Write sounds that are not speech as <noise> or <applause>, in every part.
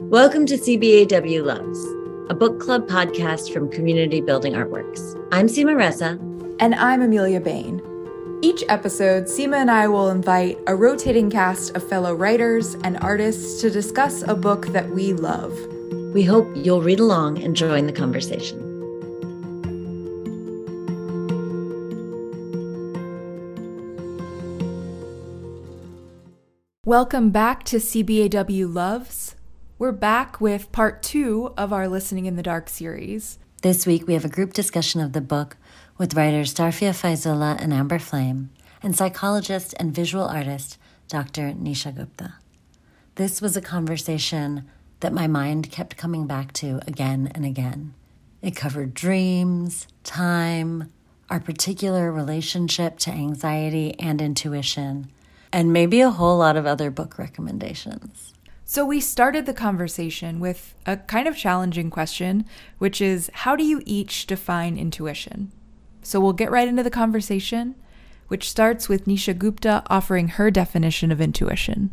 Welcome to CBAW Loves, a book club podcast from Community Building Artworks. I'm Seema Reza. And I'm Amelia Bain. Each episode, Seema and I will invite a rotating cast of fellow writers and artists to discuss a book that we love. We hope you'll read along and join the conversation. Welcome back to CBAW Loves. We're back with part two of our Listening in the Dark series. This week, we have a group discussion of the book with writers Tarfia Faizullah and Amber Flame, and psychologist and visual artist Dr. Nisha Gupta. This was a conversation that my mind kept coming back to again and again. It covered dreams, time, our particular relationship to anxiety and intuition and maybe a whole lot of other book recommendations. So, we started the conversation with a kind of challenging question, which is how do you each define intuition? So, we'll get right into the conversation, which starts with Nisha Gupta offering her definition of intuition.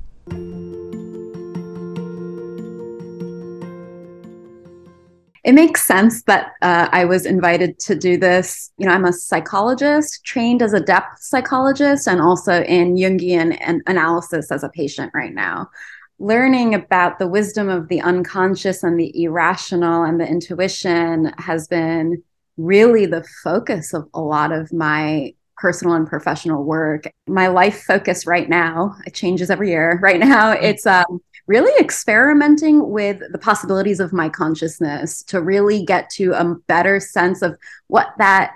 it makes sense that uh, I was invited to do this. You know, I'm a psychologist, trained as a depth psychologist, and also in Jungian an- analysis as a patient right now. Learning about the wisdom of the unconscious and the irrational and the intuition has been really the focus of a lot of my personal and professional work. My life focus right now, it changes every year. <laughs> Right now, it's um, really experimenting with the possibilities of my consciousness to really get to a better sense of what that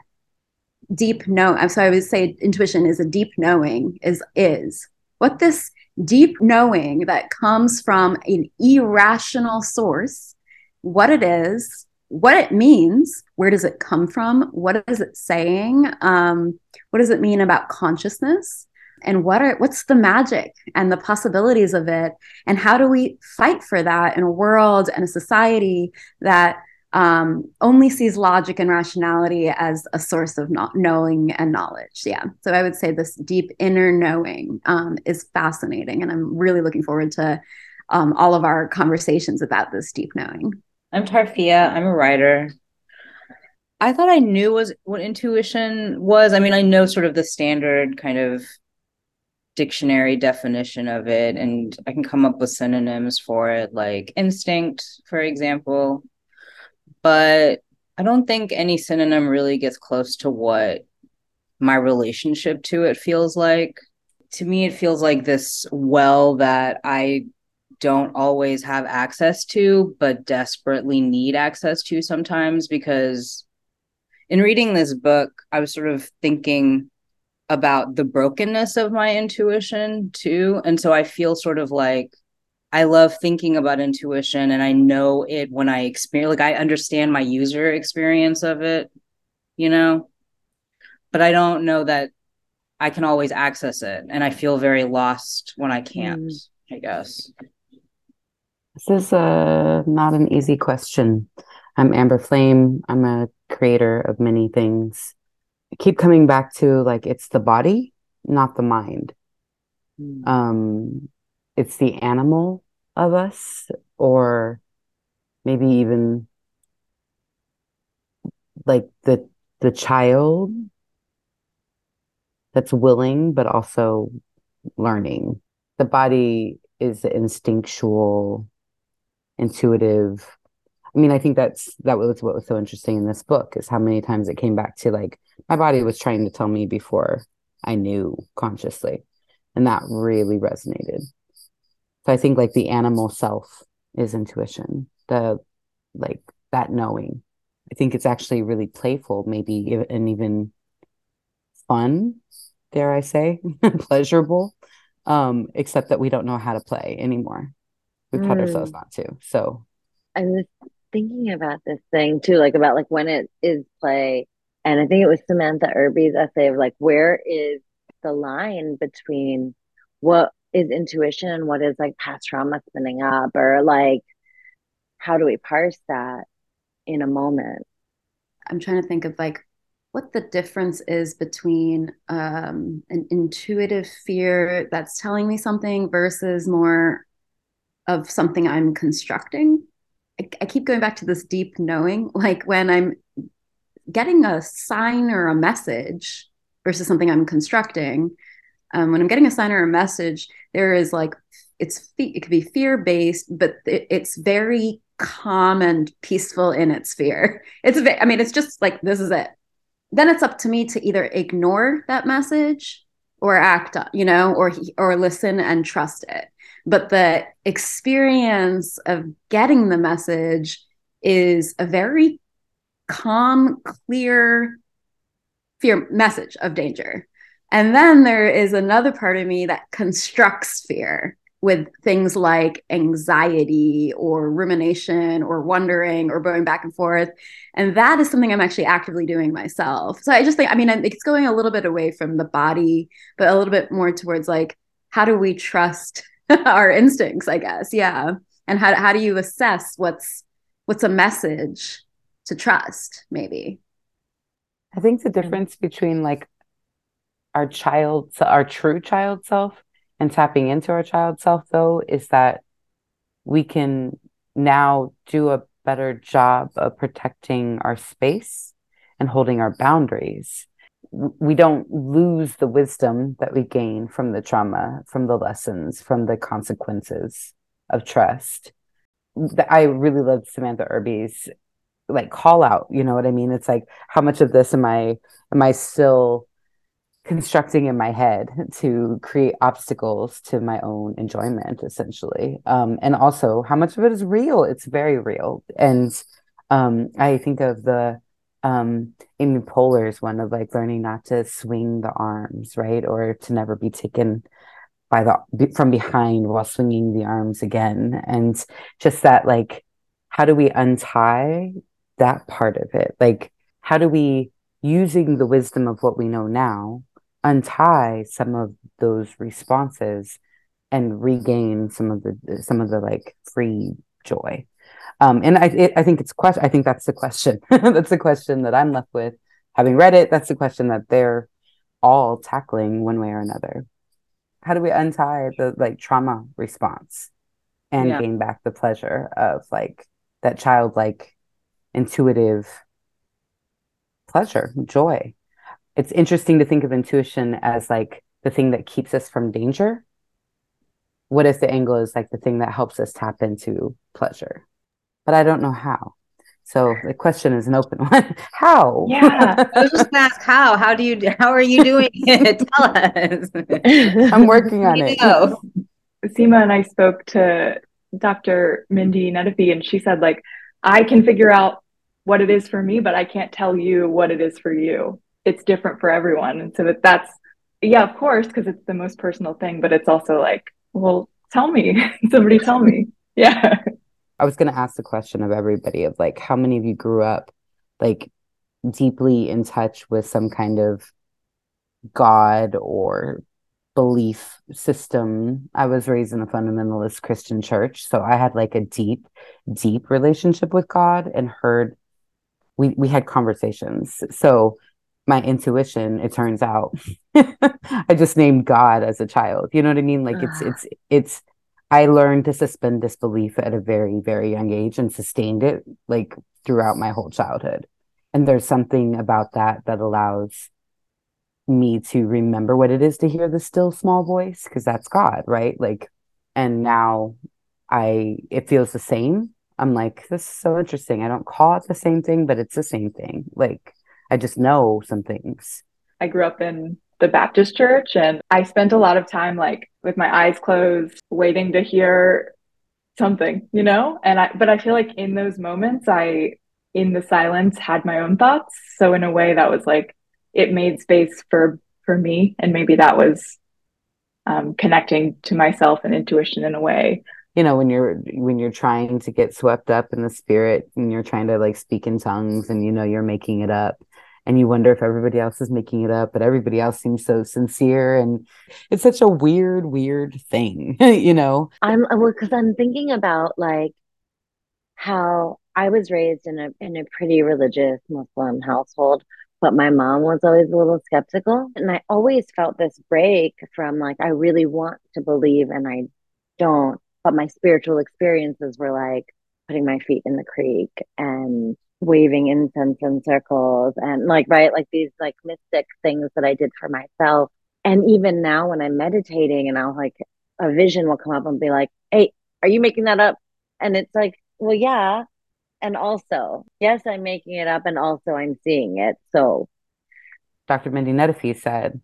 deep know so i would say intuition is a deep knowing is is what this deep knowing that comes from an irrational source what it is what it means where does it come from what is it saying um, what does it mean about consciousness and what are what's the magic and the possibilities of it and how do we fight for that in a world and a society that um, only sees logic and rationality as a source of not knowing and knowledge. Yeah. So i would say this deep inner knowing um, is fascinating and i'm really looking forward to um, all of our conversations about this deep knowing. I'm tarfia. I'm a writer. I thought I knew was what intuition was. I mean, I know sort of the standard kind of dictionary definition of it and I can come up with synonyms for it like instinct for example but I don't think any synonym really gets close to what my relationship to it feels like to me it feels like this well that I don't always have access to but desperately need access to sometimes because in reading this book I was sort of thinking about the brokenness of my intuition too. And so I feel sort of like I love thinking about intuition and I know it when I experience like I understand my user experience of it, you know. But I don't know that I can always access it and I feel very lost when I can't, mm. I guess. This is uh, not an easy question. I'm Amber Flame. I'm a creator of many things keep coming back to like it's the body, not the mind. Mm. Um, it's the animal of us, or maybe even like the the child that's willing but also learning. The body is instinctual, intuitive. I mean, I think that's that was what was so interesting in this book is how many times it came back to like my body was trying to tell me before I knew consciously. And that really resonated. So I think like the animal self is intuition, the like that knowing. I think it's actually really playful, maybe and even fun, dare I say, <laughs> pleasurable. Um, except that we don't know how to play anymore. We've taught mm. ourselves not to. So I was thinking about this thing too, like about like when it is play and I think it was Samantha Irby's essay of like, where is the line between what is intuition and what is like past trauma spinning up, or like, how do we parse that in a moment? I'm trying to think of like what the difference is between um, an intuitive fear that's telling me something versus more of something I'm constructing. I, I keep going back to this deep knowing, like when I'm getting a sign or a message versus something I'm constructing. Um, when I'm getting a sign or a message, there is like it's it could be fear based, but it, it's very calm and peaceful in its fear. <laughs> It's I mean, it's just like this is it. Then it's up to me to either ignore that message or act, you know, or or listen and trust it. But the experience of getting the message is a very calm, clear fear message of danger. And then there is another part of me that constructs fear with things like anxiety or rumination or wondering or going back and forth. And that is something I'm actually actively doing myself. So I just think, I mean, it's going a little bit away from the body, but a little bit more towards like, how do we trust <laughs> our instincts, I guess? Yeah. And how, how do you assess what's what's a message to trust, maybe? I think the hmm. difference between like our child, our true child self and tapping into our child self, though, is that we can now do a better job of protecting our space and holding our boundaries. We don't lose the wisdom that we gain from the trauma, from the lessons, from the consequences of trust. I really love Samantha Irby's like call out. You know what I mean? It's like how much of this am I am I still constructing in my head to create obstacles to my own enjoyment essentially. Um, and also how much of it is real? It's very real. And um, i think of the um, amy poehler's one of like learning not to swing the arms right? Or to never be taken by the from behind while swinging the arms again. And just that like how do we untie that part of it? Like how do we using the wisdom of what we know now untie some of those responses and regain some of the some of the like free joy. Um and i it, i think it's question i think that's the question. <laughs> That's the question that i'm left with. Having read it that's the question that they're all tackling one way or another. How do we untie the like trauma response and yeah. gain back the pleasure of like that childlike intuitive pleasure joy it's interesting to think of intuition as like the thing that keeps us from danger. What if the angle is like the thing that helps us tap into pleasure? But i don't know how. So the question is an open <laughs> one. How? Yeah i was just gonna ask how. How do you how are you doing it? <laughs> Tell us. I'm working on it. Know. seema and i spoke to dr mindy Nettifee and she said like i can figure out what it is for me but i can't tell you what it is for you it's different for everyone. And so that that's yeah of course because it's the most personal thing but it's also like well tell me <laughs> somebody tell me. Yeah. I was going to ask the question of everybody of like how many of you grew up like deeply in touch with some kind of god or belief system? I was raised in a fundamentalist christian church so i had like a deep deep relationship with god and heard we we had conversations. So my intuition it turns out. <laughs> I just named god as a child. You know what i mean? Like it's it's it's i learned to suspend disbelief at a very very young age and sustained it like throughout my whole childhood. And there's something about that that allows me to remember what it is to hear the still small voice because that's god right? Like and now i it feels the same. I'm like this is so interesting. I don't call it the same thing but it's the same thing. Like I just know some things. I grew up in the Baptist church and I spent a lot of time like with my eyes closed, waiting to hear something, you know? And I, but I feel like in those moments, I, in the silence, had my own thoughts. So in a way that was like, it made space for, for me. And maybe that was um, connecting to myself and intuition in a way you know when you're when you're trying to get swept up in the spirit and you're trying to like speak in tongues and you know you're making it up and you wonder if everybody else is making it up but everybody else seems so sincere and it's such a weird weird thing <laughs> you know? I'm uh, well because i'm thinking about like how i was raised in a in a pretty religious muslim household but my mom was always a little skeptical and i always felt this break from like i really want to believe and i don't but my spiritual experiences were like putting my feet in the creek and waving incense in circles and like right like these like mystic things that I did for myself. And even now when I'm meditating and I'll like a vision will come up and be like hey are you making that up? And it's like well yeah. And also yes I'm making it up and also I'm seeing it. So Dr. Mindy Nettifee said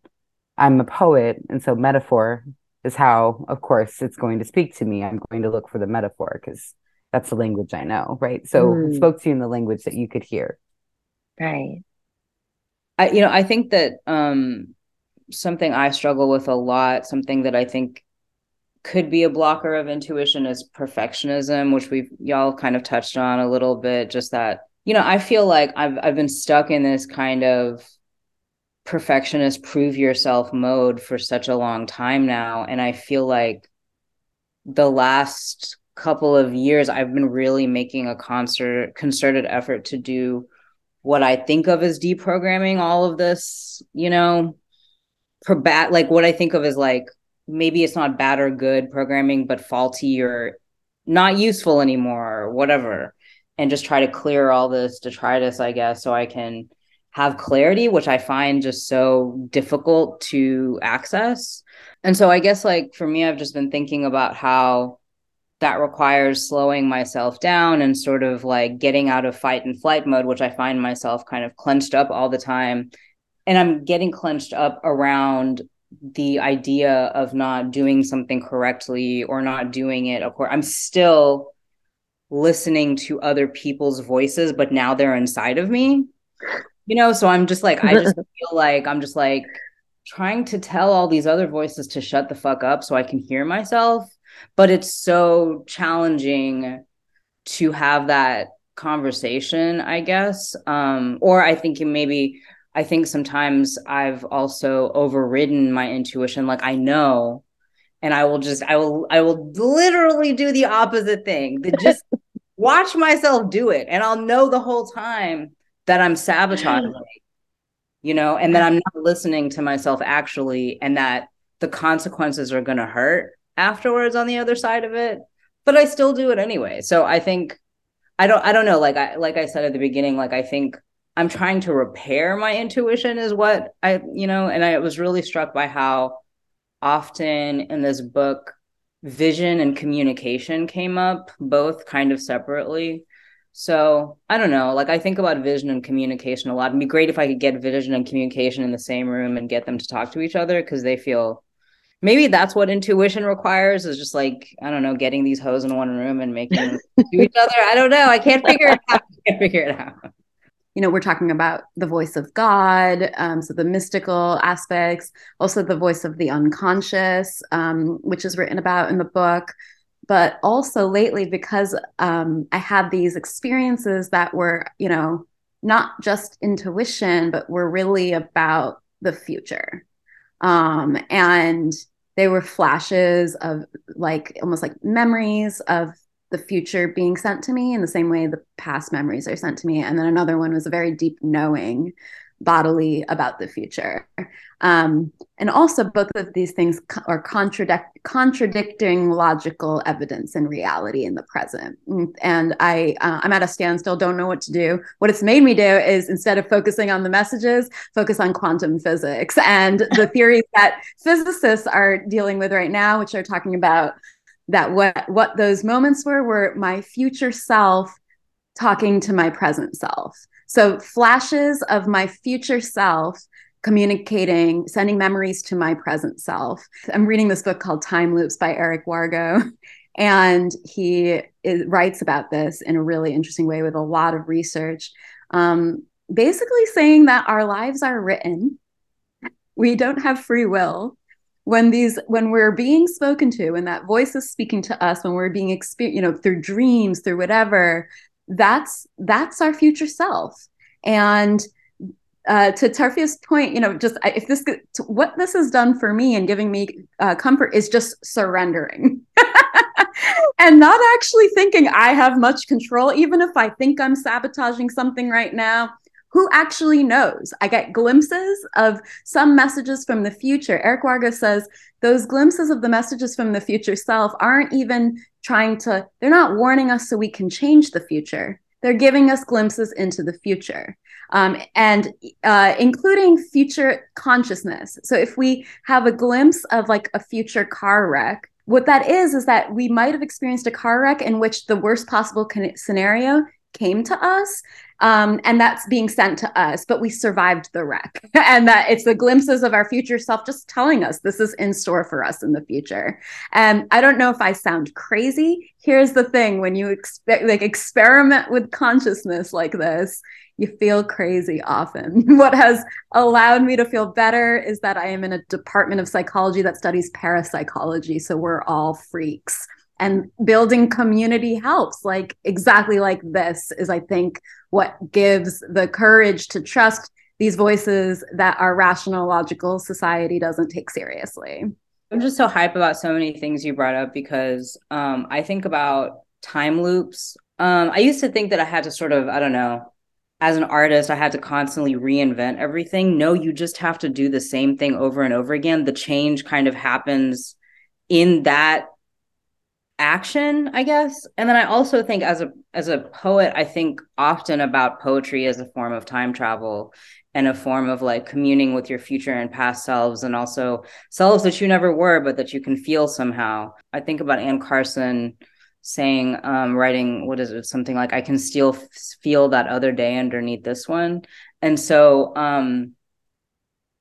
I'm a poet and so metaphor is how of course it's going to speak to me. I'm going to look for the metaphor because that's the language I know, right? So mm. spoke to you in the language that you could hear. Right. I you know, I think that um something I struggle with a lot, something that I think could be a blocker of intuition is perfectionism, which we've y'all kind of touched on a little bit, just that, you know, I feel like I've I've been stuck in this kind of perfectionist prove yourself mode for such a long time now and I feel like the last couple of years I've been really making a concert concerted effort to do what I think of as deprogramming all of this, you know, for bad like what I think of as like maybe it's not bad or good programming, but faulty or not useful anymore or whatever. And just try to clear all this detritus, I guess, so I can have clarity, which I find just so difficult to access. And so I guess like for me, I've just been thinking about how that requires slowing myself down and sort of like getting out of fight and flight mode, which I find myself kind of clenched up all the time. And I'm getting clenched up around the idea of not doing something correctly or not doing it. Of course, I'm still listening to other people's voices, but now they're inside of me. You know, so I'm just like, I just <laughs> feel like I'm just like trying to tell all these other voices to shut the fuck up so I can hear myself but it's so challenging to have that conversation i guess. Um or i think maybe i think sometimes i've also overridden my intuition like i know and i will just i will i will literally do the opposite thing that <laughs> just watch myself do it and i'll know the whole time that i'm sabotaging <laughs> you know and that i'm not listening to myself actually and that the consequences are going to hurt afterwards on the other side of it but i still do it anyway. So i think i don't i don't know like i like i said at the beginning like i think i'm trying to repair my intuition is what i you know and i was really struck by how often in this book vision and communication came up both kind of separately. So i don't know like i think about vision and communication a lot. It'd be great if i could get vision and communication in the same room and get them to talk to each other because they feel maybe that's what intuition requires is just like i don't know getting these hoes in one room and making do each <laughs> other. I don't know. I can't figure it out. I can't figure it out. You know we're talking about the voice of god um, so the mystical aspects also the voice of the unconscious um, which is written about in the book. But also lately because um, i had these experiences that were you know not just intuition but were really about the future um, and they were flashes of like almost like memories of the future being sent to me in the same way the past memories are sent to me. And then another one was a very deep knowing bodily about the future. Um, and also, both of these things co- are contradict- contradicting logical evidence and reality in the present. And I, uh, I'm at a standstill, don't know what to do. What it's made me do is instead of focusing on the messages, focus on quantum physics and the <laughs> theories that physicists are dealing with right now, which are talking about that what what those moments were were my future self talking to my present self so, flashes of my future self communicating, sending memories to my present self. I'm reading this book called Time Loops by Eric Wargo. <laughs> And he is, writes about this in a really interesting way with a lot of research. Um, basically, saying that our lives are written, we don't have free will. When these, when we're being spoken to, when that voice is speaking to us, when we're being experienced, you know, through dreams, through whatever, that's that's our future self and uh, to Tarfia's point, you know, just if this what this has done for me and giving me uh, comfort is just surrendering <laughs> and not actually thinking I have much control, even if I think I'm sabotaging something right now. Who actually knows? I get glimpses of some messages from the future. Eric Wargo says those glimpses of the messages from the future self aren't even trying to, they're not warning us so we can change the future. They're giving us glimpses into the future. Um, and uh, including future consciousness. So, if we have a glimpse of like a future car wreck, what that is is that we might have experienced a car wreck in which the worst possible scenario came to us um, and that's being sent to us but we survived the wreck <laughs> and that it's the glimpses of our future self just telling us this is in store for us in the future and i don't know if i sound crazy here's the thing when you expect like experiment with consciousness like this you feel crazy often. <laughs> what has allowed me to feel better is that I am in a department of psychology that studies parapsychology. So we're all freaks and building community helps. Like exactly like this is i think what gives the courage to trust these voices that our rational logical society doesn't take seriously. I'm just so hype about so many things you brought up because um, i think about time loops. Um, i used to think that i had to sort of i don't know as an artist i had to constantly reinvent everything. No you just have to do the same thing over and over again. The change kind of happens in that action i guess. And then i also think as a as a poet i think often about poetry as a form of time travel and a form of like communing with your future and past selves and also selves that you never were but that you can feel somehow. I think about anne carson saying um writing what is it? Something like i can still f- feel that other day underneath this one. And so um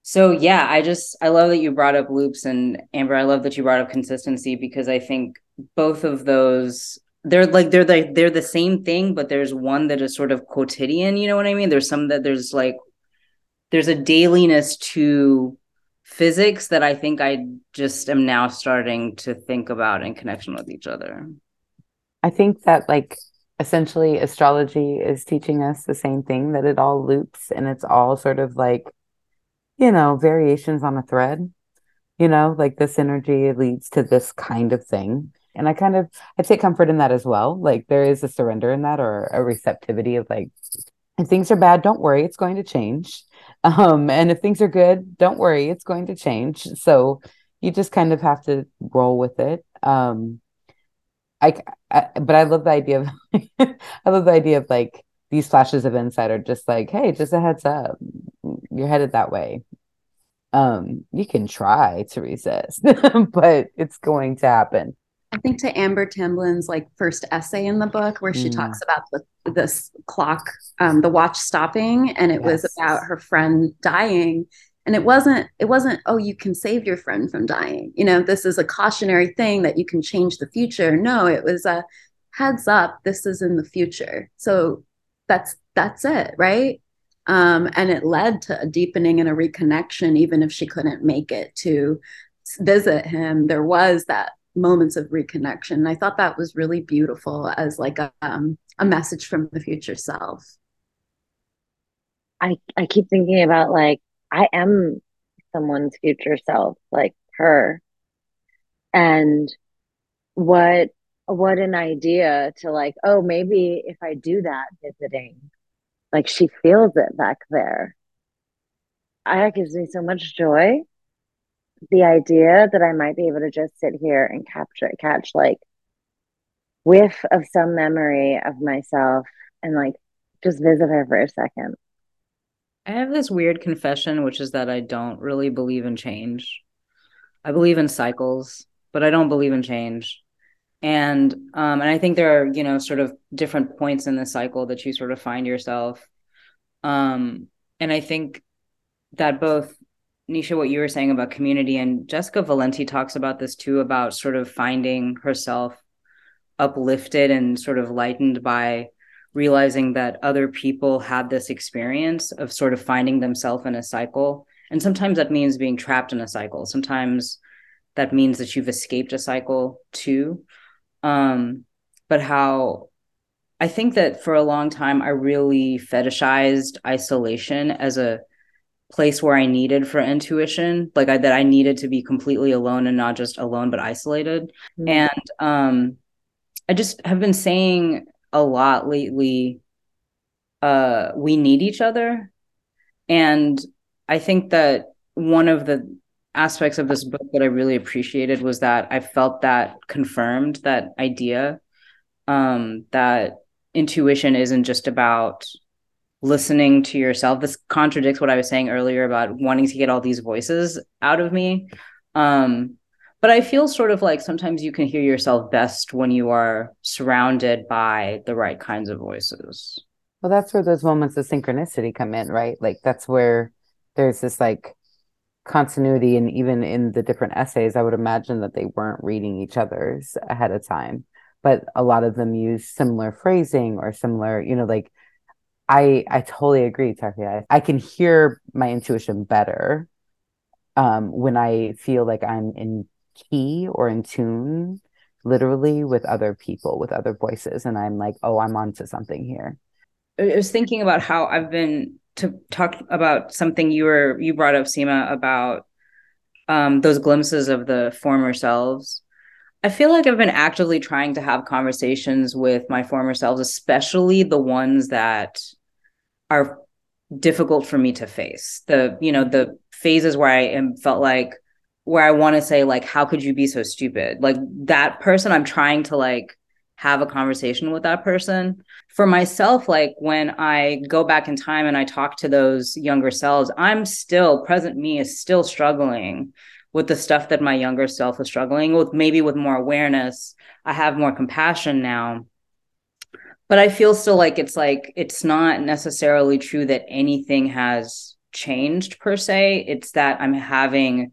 so yeah i just i love that you brought up loops and amber i love that you brought up consistency because i think both of those they're like they're the, they're the same thing but there's one that is sort of quotidian you know what i mean? There's some that there's like there's a dailiness to physics that i think i just am now starting to think about in connection with each other. I think that like essentially astrology is teaching us the same thing that it all loops and it's all sort of like you know variations on a thread. You know like this energy leads to this kind of thing and i kind of i take comfort in that as well. Like there is a surrender in that or a receptivity of like if things are bad don't worry it's going to change. <laughs> Um and if things are good don't worry it's going to change. So you just kind of have to roll with it. Um i, I but i love the idea of <laughs> i love the idea of like these flashes of insight are just like hey just a heads up you're headed that way. Um you can try to resist <laughs> but it's going to happen I think to Amber Tamblyn's like first essay in the book where she mm. talks about the this clock, um, the watch stopping, and it yes. was about her friend dying. And it wasn't, it wasn't, oh, you can save your friend from dying. You know, this is a cautionary thing that you can change the future. No, it was a heads up, this is in the future. So that's that's it, right? Um, and it led to a deepening and a reconnection, even if she couldn't make it to visit him. There was that moments of reconnection. I thought that was really beautiful as like a, um, a message from the future self. I, I keep thinking about like, I am someone's future self, like her. And what, what an idea to like, oh, maybe if I do that visiting, like she feels it back there. That gives me so much joy the idea that I might be able to just sit here and capture catch like whiff of some memory of myself and like just visit her for a second. I have this weird confession, which is that I don't really believe in change. I believe in cycles, but I don't believe in change. And um, and I think there are, you know, sort of different points in the cycle that you sort of find yourself. Um, and I think that both Nisha, what you were saying about community, and Jessica Valenti talks about this too about sort of finding herself uplifted and sort of lightened by realizing that other people had this experience of sort of finding themselves in a cycle. And sometimes that means being trapped in a cycle. Sometimes that means that you've escaped a cycle too. Um, but how I think that for a long time, I really fetishized isolation as a place where I needed for intuition, like I, that I needed to be completely alone and not just alone but isolated. Mm-hmm. And um, I just have been saying a lot lately uh we need each other and i think that one of the aspects of this book that i really appreciated was that i felt that confirmed that idea um that intuition isn't just about listening to yourself. This contradicts what i was saying earlier about wanting to get all these voices out of me. Um but i feel sort of like sometimes you can hear yourself best when you are surrounded by the right kinds of voices. Well that's where those moments of synchronicity come in right? Like that's where there's this like continuity and even in the different essays i would imagine that they weren't reading each other's ahead of time. But a lot of them use similar phrasing or similar you know like I I totally agree, Tarfia. I can hear my intuition better um, when I feel like I'm in key or in tune, literally with other people, with other voices, and I'm like, oh, I'm onto something here. I was thinking about how I've been to talk about something you were you brought up, Seema, about um, those glimpses of the former selves. I feel like I've been actively trying to have conversations with my former selves, especially the ones that are difficult for me to face. The, you know, the phases where I am felt like where I want to say like how could you be so stupid? Like that person I'm trying to like have a conversation with that person. For myself like when I go back in time and I talk to those younger selves, I'm still present me is still struggling with the stuff that my younger self was struggling with, maybe with more awareness. I have more compassion now. But I feel still like it's like it's not necessarily true that anything has changed per se. It's that I'm having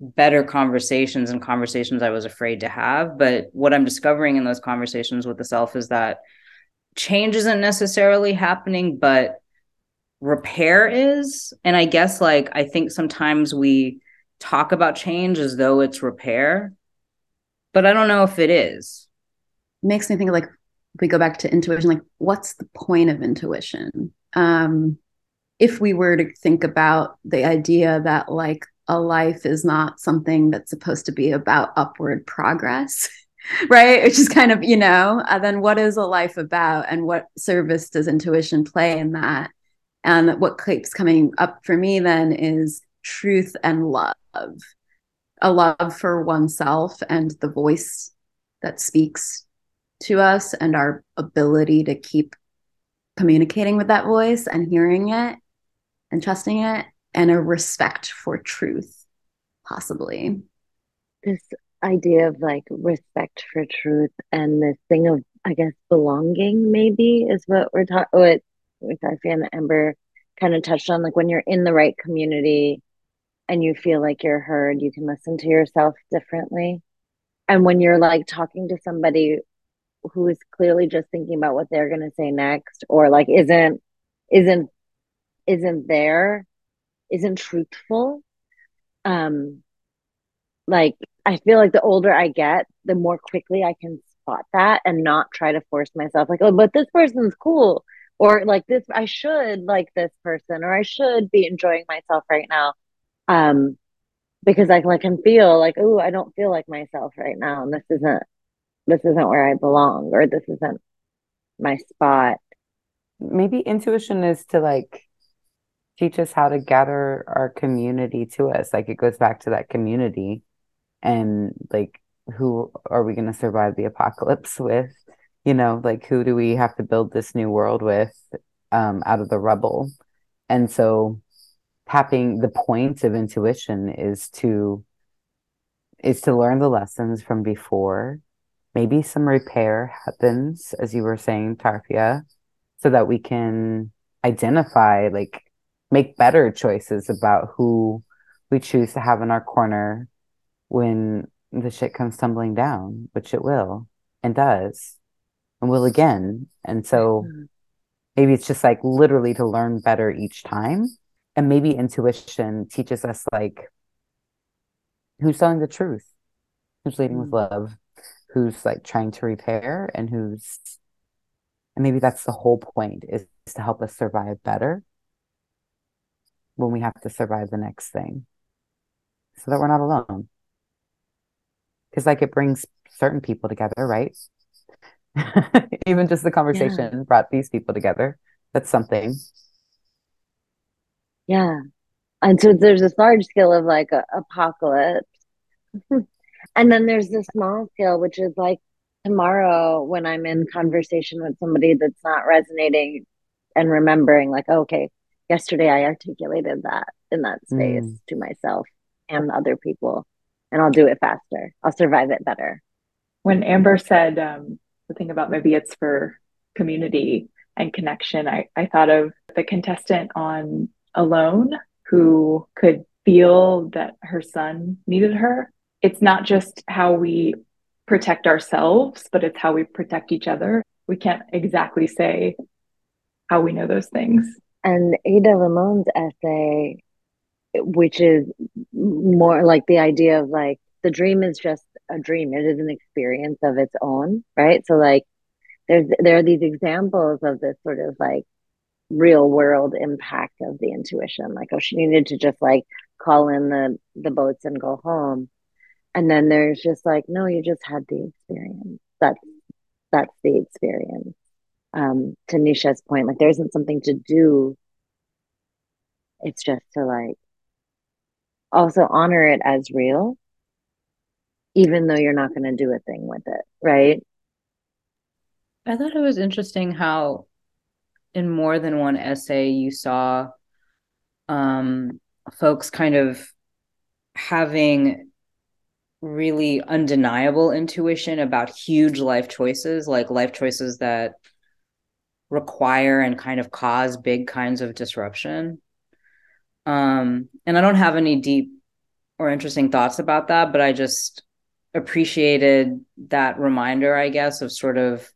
better conversations and conversations I was afraid to have. But what I'm discovering in those conversations with the self is that change isn't necessarily happening, but repair is. And I guess like I think sometimes we talk about change as though it's repair, but I don't know if it is. Makes me think like we go back to intuition, like what's the point of intuition? Um, if we were to think about the idea that like a life is not something that's supposed to be about upward progress, <laughs> right? Which is kind of, you know, uh, then what is a life about and what service does intuition play in that? And what keeps coming up for me then is truth and love a love for oneself and the voice that speaks to us and our ability to keep communicating with that voice and hearing it and trusting it and a respect for truth possibly. This idea of like respect for truth and this thing of i guess belonging maybe is what we're talking what with our fan Amber kind of touched on like when you're in the right community and you feel like you're heard, you can listen to yourself differently. And when you're like talking to somebody who is clearly just thinking about what they're going to say next or like isn't isn't isn't there isn't truthful um like i feel like the older i get the more quickly i can spot that and not try to force myself like oh but this person's cool or like this i should like this person or i should be enjoying myself right now um because I, can feel like oh I don't feel like myself right now. And this isn't this isn't where I belong or this isn't my spot. Maybe intuition is to like teach us how to gather our community to us. Like it goes back to that community and like who are we going to survive the apocalypse <laughs> with? You know like who do we have to build this new world with um out of the rubble? And so tapping the point of intuition is to is to learn the lessons from before. Maybe some repair happens as you were saying tarfia so that we can identify like make better choices about who we choose to have in our corner when the shit comes tumbling down which it will and does and will again. And so mm-hmm. maybe it's just like literally to learn better each time and maybe intuition teaches us like who's telling the truth? Who's leading mm. with love? Who's like trying to repair? And who's and maybe that's the whole point is, is to help us survive better when we have to survive the next thing. So that we're not alone. Because like it brings certain people together right? <laughs> Even just the conversation yeah. brought these people together. That's something. Yeah. And so there's this large scale of like a apocalypse. <laughs> and then there's the small scale, which is like tomorrow when I'm in conversation with somebody that's not resonating and remembering, like, okay, yesterday I articulated that in that space mm. to myself and other people, and I'll do it faster. I'll survive it better. When Amber said um, the thing about maybe it's for community and connection, I, I thought of the contestant on Alone who could feel that her son needed her. It's not just how we protect ourselves, but it's how we protect each other. We can't exactly say how we know those things. And Ada Limon's essay, which is more like the idea of like the dream is just a dream, it is an experience of its own, right? So, like, there's there are these examples of this sort of like real world impact of the intuition. Like oh she needed to just like call in the the boats and go home. And then there's just like no you just had the experience. That's that's the experience. Um to nisha's point like there isn't something to do. It's just to like also honor it as real even though you're not going to do a thing with it right? I thought it was interesting how in more than one essay you saw um, folks kind of having really undeniable intuition about huge life choices like life choices that require and kind of cause big kinds of disruption. Um and i don't have any deep or interesting thoughts about that but i just appreciated that reminder i guess of sort of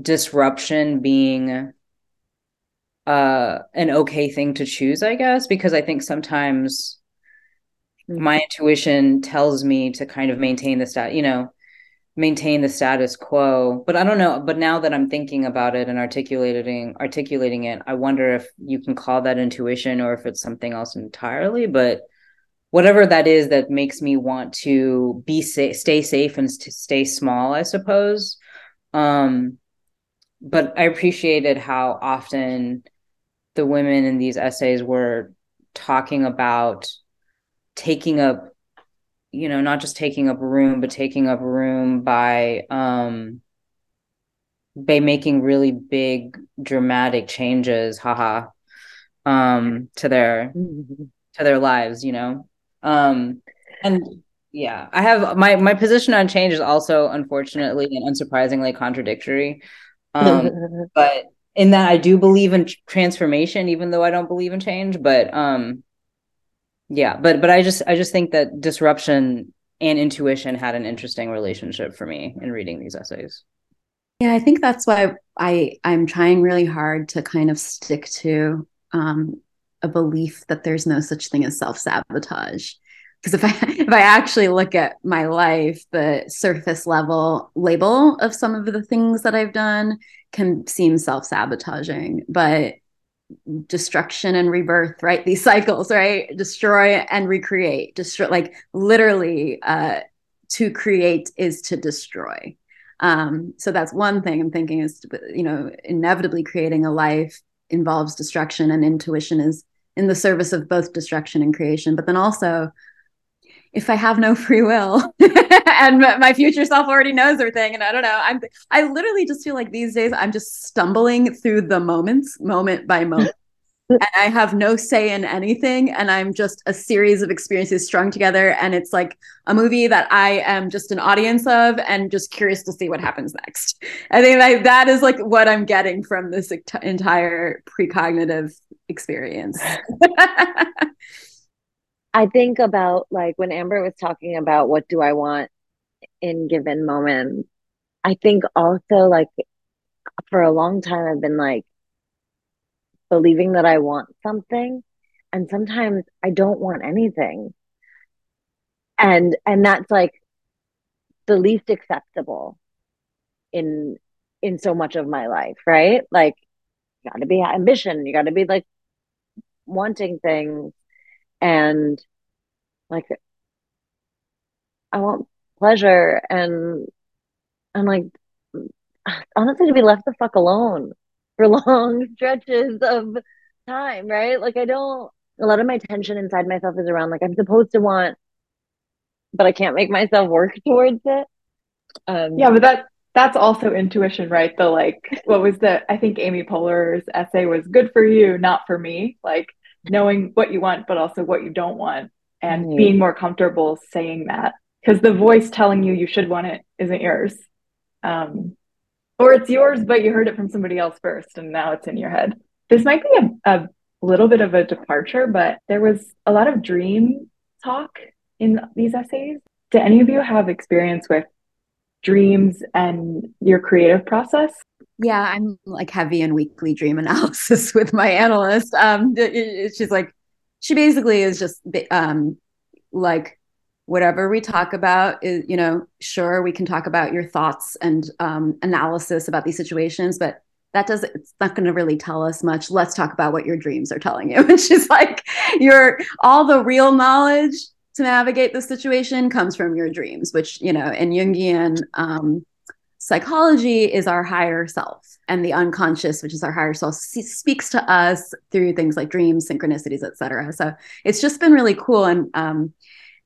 disruption being uh an okay thing to choose i guess because i think sometimes mm-hmm. my intuition tells me to kind of maintain the stat you know maintain the status quo but i don't know but now that i'm thinking about it and articulating articulating it i wonder if you can call that intuition or if it's something else entirely but whatever that is that makes me want to be safe stay safe and to stay small i suppose um but I appreciated how often the women in these essays were talking about taking up you know not just taking up room but taking up room by um by making really big dramatic changes haha um to their mm-hmm. to their lives you know um and yeah i have my my position on change is also unfortunately and unsurprisingly contradictory um, <laughs> but in that I do believe in transformation, even though I don't believe in change. But um, yeah, but but I just I just think that disruption and intuition had an interesting relationship for me in reading these essays. Yeah, I think that's why I I'm trying really hard to kind of stick to um, a belief that there's no such thing as self sabotage because if I <laughs> if I actually look at my life, the surface level label of some of the things that I've done can seem self-sabotaging, but destruction and rebirth, right? These <laughs> cycles, right? Destroy and recreate. Destroy like literally uh to create is to destroy. Um, so that's one thing I'm thinking is you know, inevitably creating a life involves destruction and intuition is in the service of both destruction and creation, but then also if I have no free will <laughs> and my future self already knows everything and I don't know I'm I literally just feel like these days I'm just stumbling through the moments moment by moment <laughs> and I have no say in anything and I'm just a series of experiences strung together and it's like a movie that I am just an audience of and just curious to see what happens next. I think like that is like what I'm getting from this entire precognitive experience. <laughs> I think about like when Amber was talking about what do I want in given moments. I think also like for a long time I've been like believing that I want something and sometimes I don't want anything. And and that's like the least acceptable in in so much of my life, right? Like you got to be ambition, you got to be like wanting things and like I want pleasure and I'm like honestly to be left the fuck alone. for <laughs> long stretches of time, right? Like I don't a lot of my tension inside myself is around like I'm supposed to want but I can't make myself work <laughs> towards it. Um, yeah, but that that's also intuition, right? The like, what was the? I think Amy Poehler's essay was "Good for you, not for me." Like knowing what you want, but also what you don't want, and mm-hmm. being more comfortable saying that because the voice telling you you should want it isn't yours, um, or it's yours, but you heard it from somebody else first, and now it's in your head. This might be a, a little bit of a departure, but there was a lot of dream talk in these essays. Do any of you have experience with dreams and your creative process? Yeah, I'm like heavy in weekly dream <laughs> analysis with my analyst. Um, she's like, she basically is just um, like whatever we talk about is, you know, sure we can talk about your thoughts and um, analysis about these situations, but that does it's not going to really tell us much. Let's talk about what your dreams are telling you. <laughs> And she's like, your all the real knowledge to navigate the situation comes from your dreams, which, you know, in Jungian um, psychology is our higher self. And the unconscious, which is our higher self, speaks to us through things like dreams, synchronicities, etc. So it's just been really cool. And um,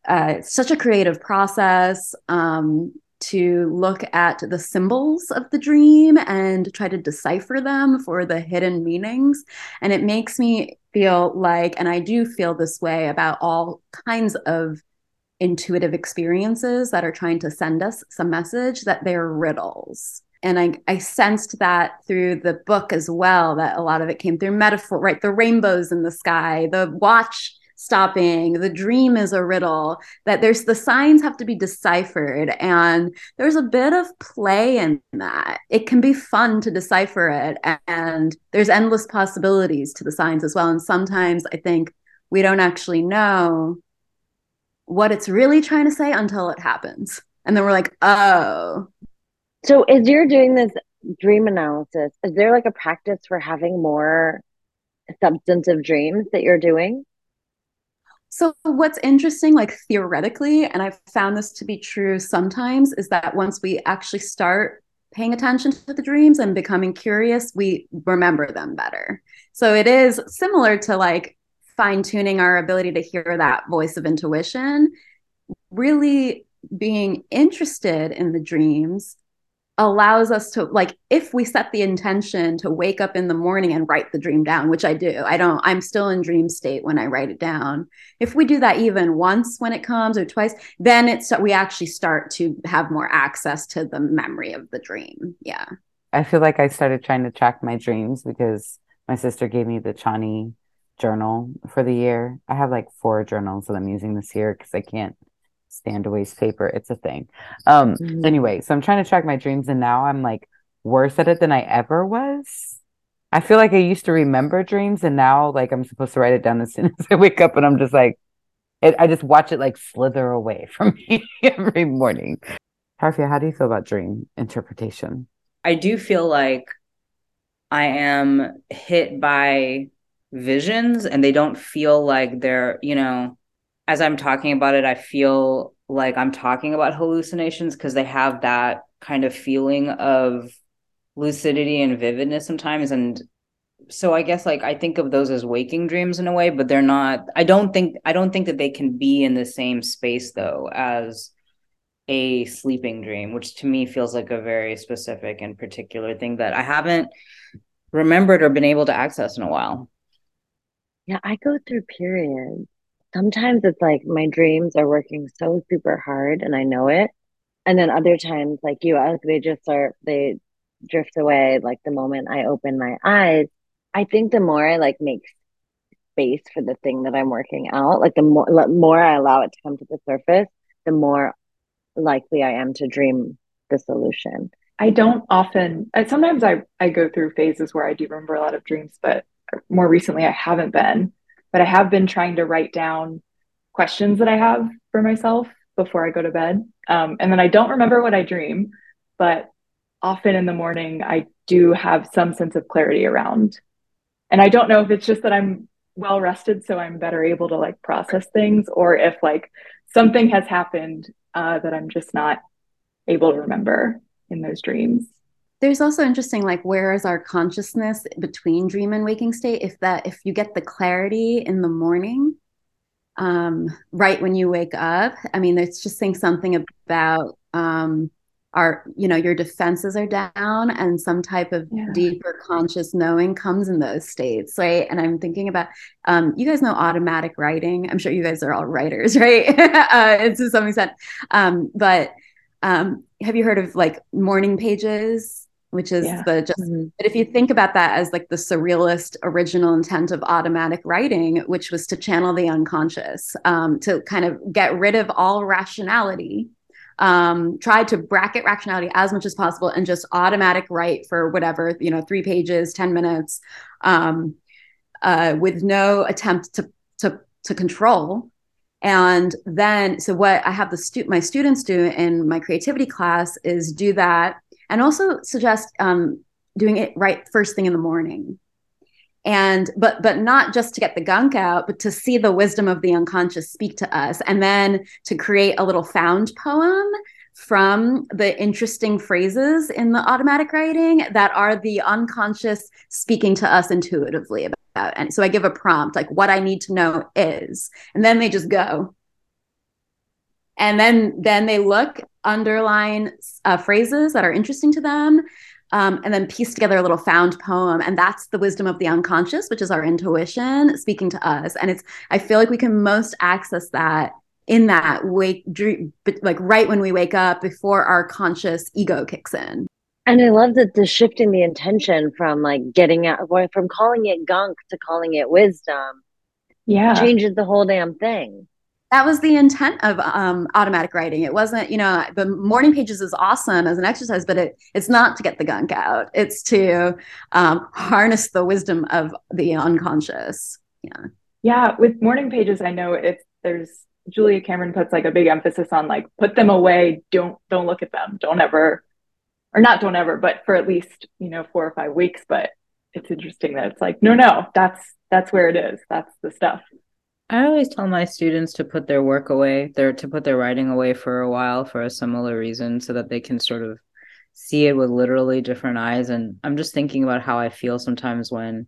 uh, it's such a creative process. Um, to look at the symbols of the dream and try to decipher them for the hidden meanings. And it makes me feel like, and I do feel this way about all kinds of intuitive experiences that are trying to send us some message that they're riddles. And I, I sensed that through the book as well, that a lot of it came through metaphor, right? The rainbows in the sky, the watch stopping the dream is a riddle that there's the signs have to be deciphered and there's a bit of play in that it can be fun to decipher it and there's endless possibilities to the signs as well and sometimes i think we don't actually know what it's really trying to say until it happens. And then we're like oh. So as you're doing this dream analysis is there like a practice for having more substantive dreams that you're doing? So, what's interesting, like theoretically, and I've found this to be true sometimes, is that once we actually start paying attention to the dreams and becoming curious, we remember them better. So, it is similar to like fine tuning our ability to hear that voice of intuition, really being interested in the dreams allows us to like if we set the intention to wake up in the morning and write the dream down which i do i don't i'm still in dream state when i write it down. If we do that even once when it comes or twice then it's we actually start to have more access to the memory of the dream. Yeah. I feel like i started trying to track my dreams because my sister gave me the chani journal for the year i have like four journals that i'm using this year because i can't stand to waste paper. It's a thing. Um, mm-hmm. anyway, so I'm trying to track my dreams and now I'm like worse at it than I ever was. I feel like I used to remember dreams and now like I'm supposed to write it down as soon <laughs> as I wake up and I'm just like it, I just watch it like slither away <laughs> from me every morning. Tarfia, how do you feel about dream interpretation? I do feel like I am hit by visions and they don't feel like they're, you know, as I'm talking about it, I feel like I'm talking about hallucinations because they have that kind of feeling of lucidity and vividness sometimes. And so I guess like I think of those as waking dreams in a way, but they're not. I don't think I don't think that they can be in the same space though as a sleeping dream, which to me feels like a very specific and particular thing that I haven't remembered or been able to access in a while. Yeah, I go through periods sometimes it's like my dreams are working so super hard and I know it. And then other times, like you, they just are, they drift away like the moment I open my eyes. I think the more I like make space for the thing that I'm working out, like the more, the more I allow it to come to the surface, the more likely I am to dream the solution. I don't often, sometimes I, I go through phases where I do remember a lot of dreams, but more recently I haven't been but I have been trying to write down questions that I have for myself before I go to bed. Um, and then I don't remember what I dream, but often in the morning, I do have some sense of clarity around. And I don't know if it's just that I'm well rested, so I'm better able to like process things, or if like something has happened uh, that I'm just not able to remember in those dreams. There's also interesting like where is our consciousness between dream and waking state? If that if you get the clarity in the morning um, right when you wake up i mean it's just saying something about um, our you know your defenses are down and some type of yeah. deeper conscious knowing comes in those states right? And i'm thinking about um, you guys know automatic writing. I'm sure you guys are all writers <laughs> right? Uh, to some extent. Um, but um, have you heard of like morning pages which is yeah. the just mm-hmm. but if you think about that as like the surrealist original intent of automatic writing which was to channel the unconscious um, to kind of get rid of all rationality um, try to bracket rationality as much as possible and just automatic write for whatever you know three pages 10 minutes um, uh, with no attempt to to to control and then so what i have the stu- my students do in my creativity class is do that and also suggest um, doing it right first thing in the morning. And but but not just to get the gunk out but to see the wisdom of the unconscious speak to us and then to create a little found poem from the interesting phrases in the automatic writing that are the unconscious speaking to us intuitively about. And so i give a prompt like what i need to know is and then they just go. And then then they look underline uh, phrases that are interesting to them um, and then piece together a little found poem. And that's the wisdom of the unconscious which is our intuition speaking to us. And it's i feel like we can most access that in that wake dream like right when we wake up before our conscious ego kicks in. And i love that the shifting the intention from like getting out from calling it gunk to calling it wisdom yeah. changes the whole damn thing that was the intent of um, automatic writing. It wasn't, you know, the morning pages is awesome as an exercise, but it it's not to get the gunk out. It's to um, harness the wisdom of the unconscious. Yeah. Yeah. With morning pages, I know it's there's Julia Cameron puts like a big emphasis on like put them away. Don't don't look at them. Don't ever, or not don't ever, but for at least you know four or five weeks. But it's interesting that it's like no no that's that's where it is. That's the stuff. I always tell my students to put their work away, their to put their writing away for a while for a similar reason, so that they can sort of see it with literally different eyes. And I'm just thinking about how I feel sometimes when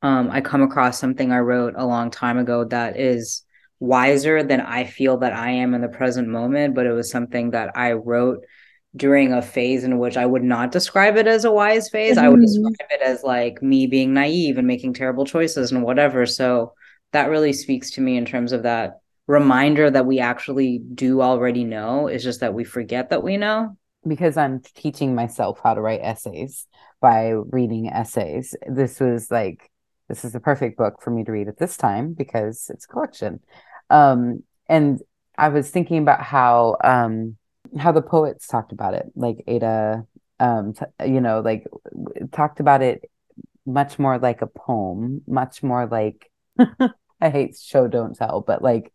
um, I come across something I wrote a long time ago that is wiser than I feel that I am in the present moment, but it was something that I wrote during a phase in which I would not describe it as a wise phase. Mm-hmm. I would mm-hmm. describe it as like me being naive and making terrible choices and whatever. So that really speaks to me in terms of that reminder that we actually do already know. It's just that we forget that we know. Because I'm teaching myself how to write essays by reading essays. This was like, this is the perfect book for me to read at this time because it's a collection. Um, and I was thinking about how um, how the poets talked about it, like Ada, um, t- you know, like talked about it much more like a poem, much more like <laughs> I hate show don't tell, but like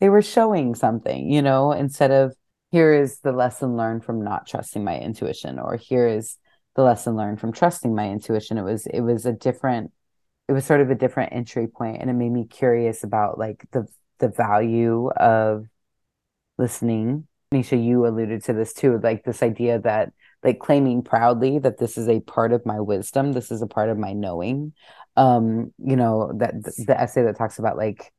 they were showing something, you know, instead of here is the lesson learned from not trusting my intuition or here is the lesson learned from trusting my intuition. It was it was a different it was sort of a different entry point and it made me curious about like the the value of listening. Nisha, you alluded to this too, like this idea that like claiming proudly that this is a part of my wisdom, this is a part of my knowing um you know that the essay that talks about like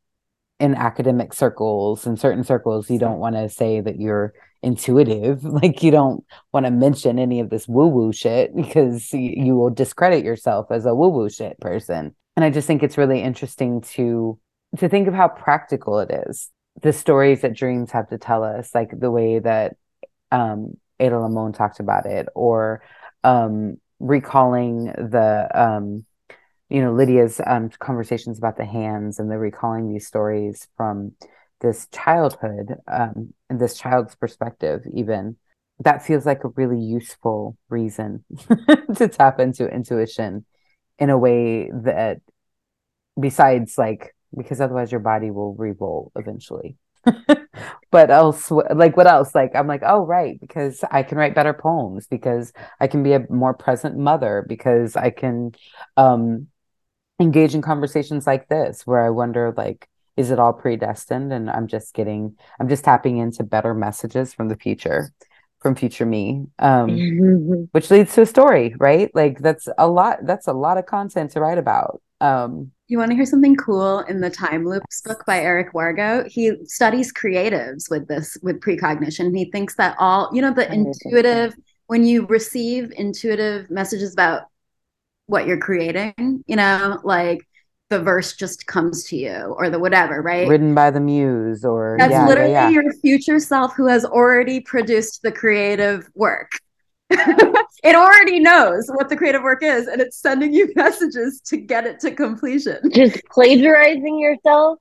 in academic circles in certain circles you don't want to say that you're intuitive <laughs> like you don't want to mention any of this woo woo shit because you will discredit yourself as a woo woo shit person. And i just think it's really interesting to to think of how practical it is. The stories that dreams have to tell us like the way that um Ada Limón talked about it or um recalling the um you know lydia's um, conversations about the hands and the recalling these stories from this childhood um, and this child's perspective even that feels like a really useful reason <laughs> to tap into intuition in a way that besides like because otherwise your body will revolt eventually. <laughs> But else like what else? Like i'm like oh right because i can write better poems because i can be a more present mother because i can um engage in conversations like this where I wonder like is it all predestined? And I'm just getting I'm just tapping into better messages from the future. from future me um which leads to a story right? Like that's a lot that's a lot of content to write about um you want to hear something cool in the time loops book by Eric Wargo? He studies creatives with this with precognition. He thinks that all you know the intuitive when you receive intuitive messages about what you're creating you know like the verse just comes to you or the whatever, right? Written by the muse or that's yeah, literally yeah, yeah. your future self who has already produced the creative work. <laughs> it already knows what the creative work is and it's sending you <laughs> messages to get it to completion. Just plagiarizing yourself?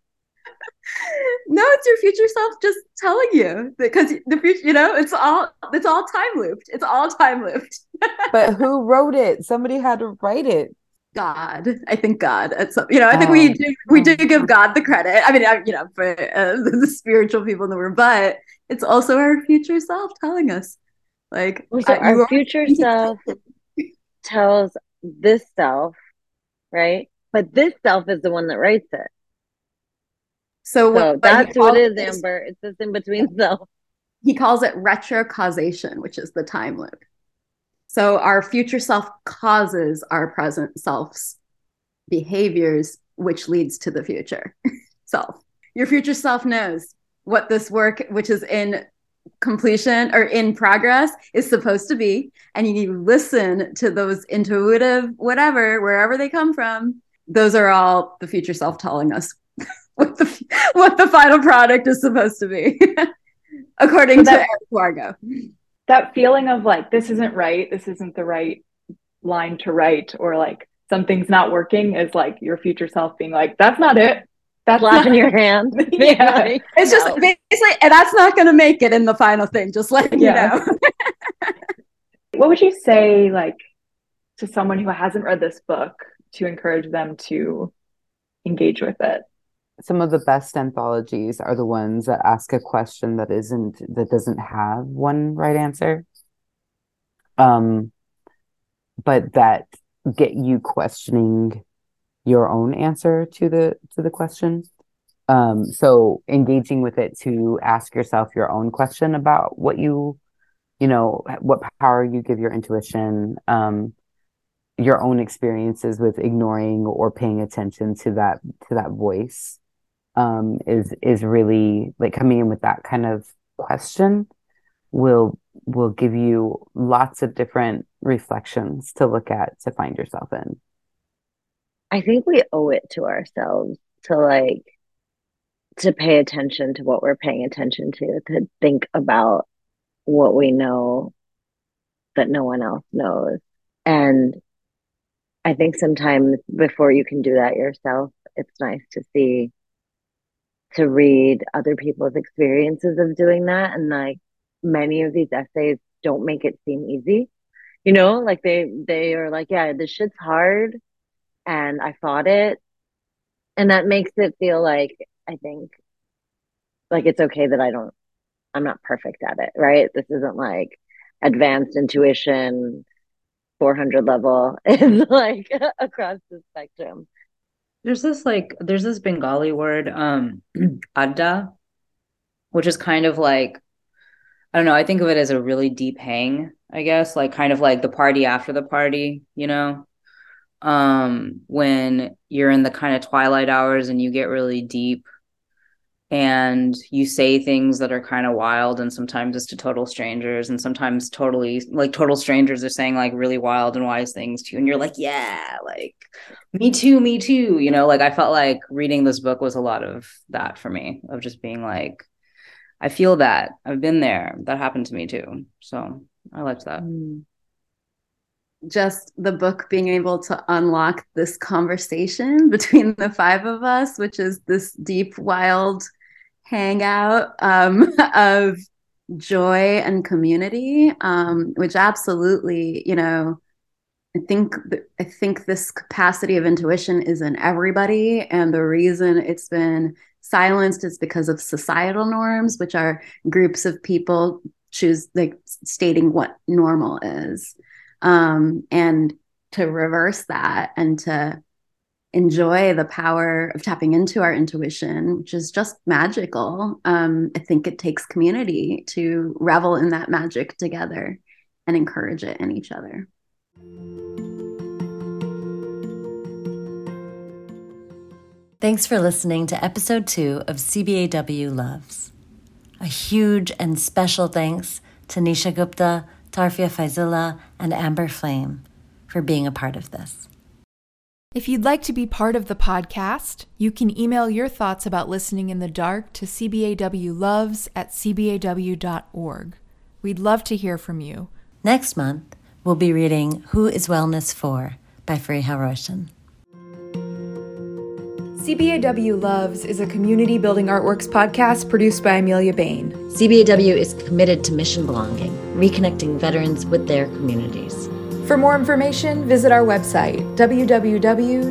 No, it's your future self just telling you because the future, you know, it's all it's all time looped. It's all time looped. <laughs> but who wrote it? Somebody had to write it. God. I think God. At some, you know, I think we oh. do we do give God the credit. I mean, I, you know, for uh, <laughs> the spiritual people in the room, but it's also our future self telling us, like, so I, our future <laughs> self tells this self, right? But this self is the one that writes it. So, so that's what it is, Amber. It's this in between <laughs> self. He calls it retrocausation, which is the time loop. So our future self causes our present self's behaviors, which leads to the future <laughs> self. Your future self knows what this work, which is in completion or in progress, is supposed to be. And you need to listen to those intuitive, whatever, wherever they come from. Those are all the future self telling us what the what the final product is supposed to be, <laughs> according so that, to Eric Wargo that feeling of like this isn't right this isn't the right line to write or like something's not working is like your future self being like that's not it. That's slapping <laughs> your hand. <laughs> Yeah. Like, it's no. just basically and that's not going to make it in the final thing just letting yeah. you know. What would you say like to someone who hasn't read this book to encourage them to engage with it some of the best anthologies are the ones that ask a question that isn't that doesn't have one right answer. Um but that get you questioning your own answer to the to the question. Um so engaging with it to ask yourself your own question about what you you know what power you give your intuition um your own experiences with ignoring or paying attention to that to that voice um, is is really like coming in with that kind of question will will give you lots of different reflections to look at to find yourself in. I think we owe it to ourselves to like to pay attention to what we're paying attention to, to think about what we know that no one else knows. And I think sometimes before you can do that yourself, it's nice to see to read other people's experiences of doing that. And like many of these essays don't make it seem easy. You know like they they are like yeah this shit's hard and i fought it. And that makes it feel like i think like it's okay that i don't i'm not perfect at it right? This isn't like advanced intuition 400 level. <laughs> It's like <laughs> across the spectrum there's this like there's this Bengali word, um, <clears throat> adda, which is kind of like I don't know, I think of it as a really deep hang, I guess, like kind of like the party after the party, you know? Um, when you're in the kind of twilight hours and you get really deep and you say things that are kind of wild and sometimes it's to total strangers and sometimes totally like total strangers are saying like really wild and wise things to you and you're like yeah like me too me too you know like i felt like reading this book was a lot of that for me of just being like i feel that i've been there that happened to me too so i liked that mm. just the book being able to unlock this conversation <laughs> between the five of us which is this deep wild hangout um, <laughs> of joy and community, um, which absolutely, you know, I think I think this capacity of intuition is in everybody, and the reason it's been silenced is because of societal norms, which are groups of people choose like stating what normal is, um, and to reverse that and to enjoy the power of tapping into our intuition, which is just magical. Um, I think it takes community to revel in that magic together and encourage it in each other. Thanks for listening to episode two of CBAW Loves. A huge and special thanks to Nisha Gupta, Tarfia Faizullah, and Amber Flame for being a part of this. If you'd like to be part of the podcast, you can email your thoughts about listening in the dark to cbawloves at cbaw.org. We'd love to hear from you. Next month, we'll be reading Who is Wellness For by Fariha Róisín. CBAW Loves is a community building artworks podcast produced by Amelia Bain. CBAW is committed to mission belonging, reconnecting veterans with their communities. For more information, visit our website, www.cbaw.org.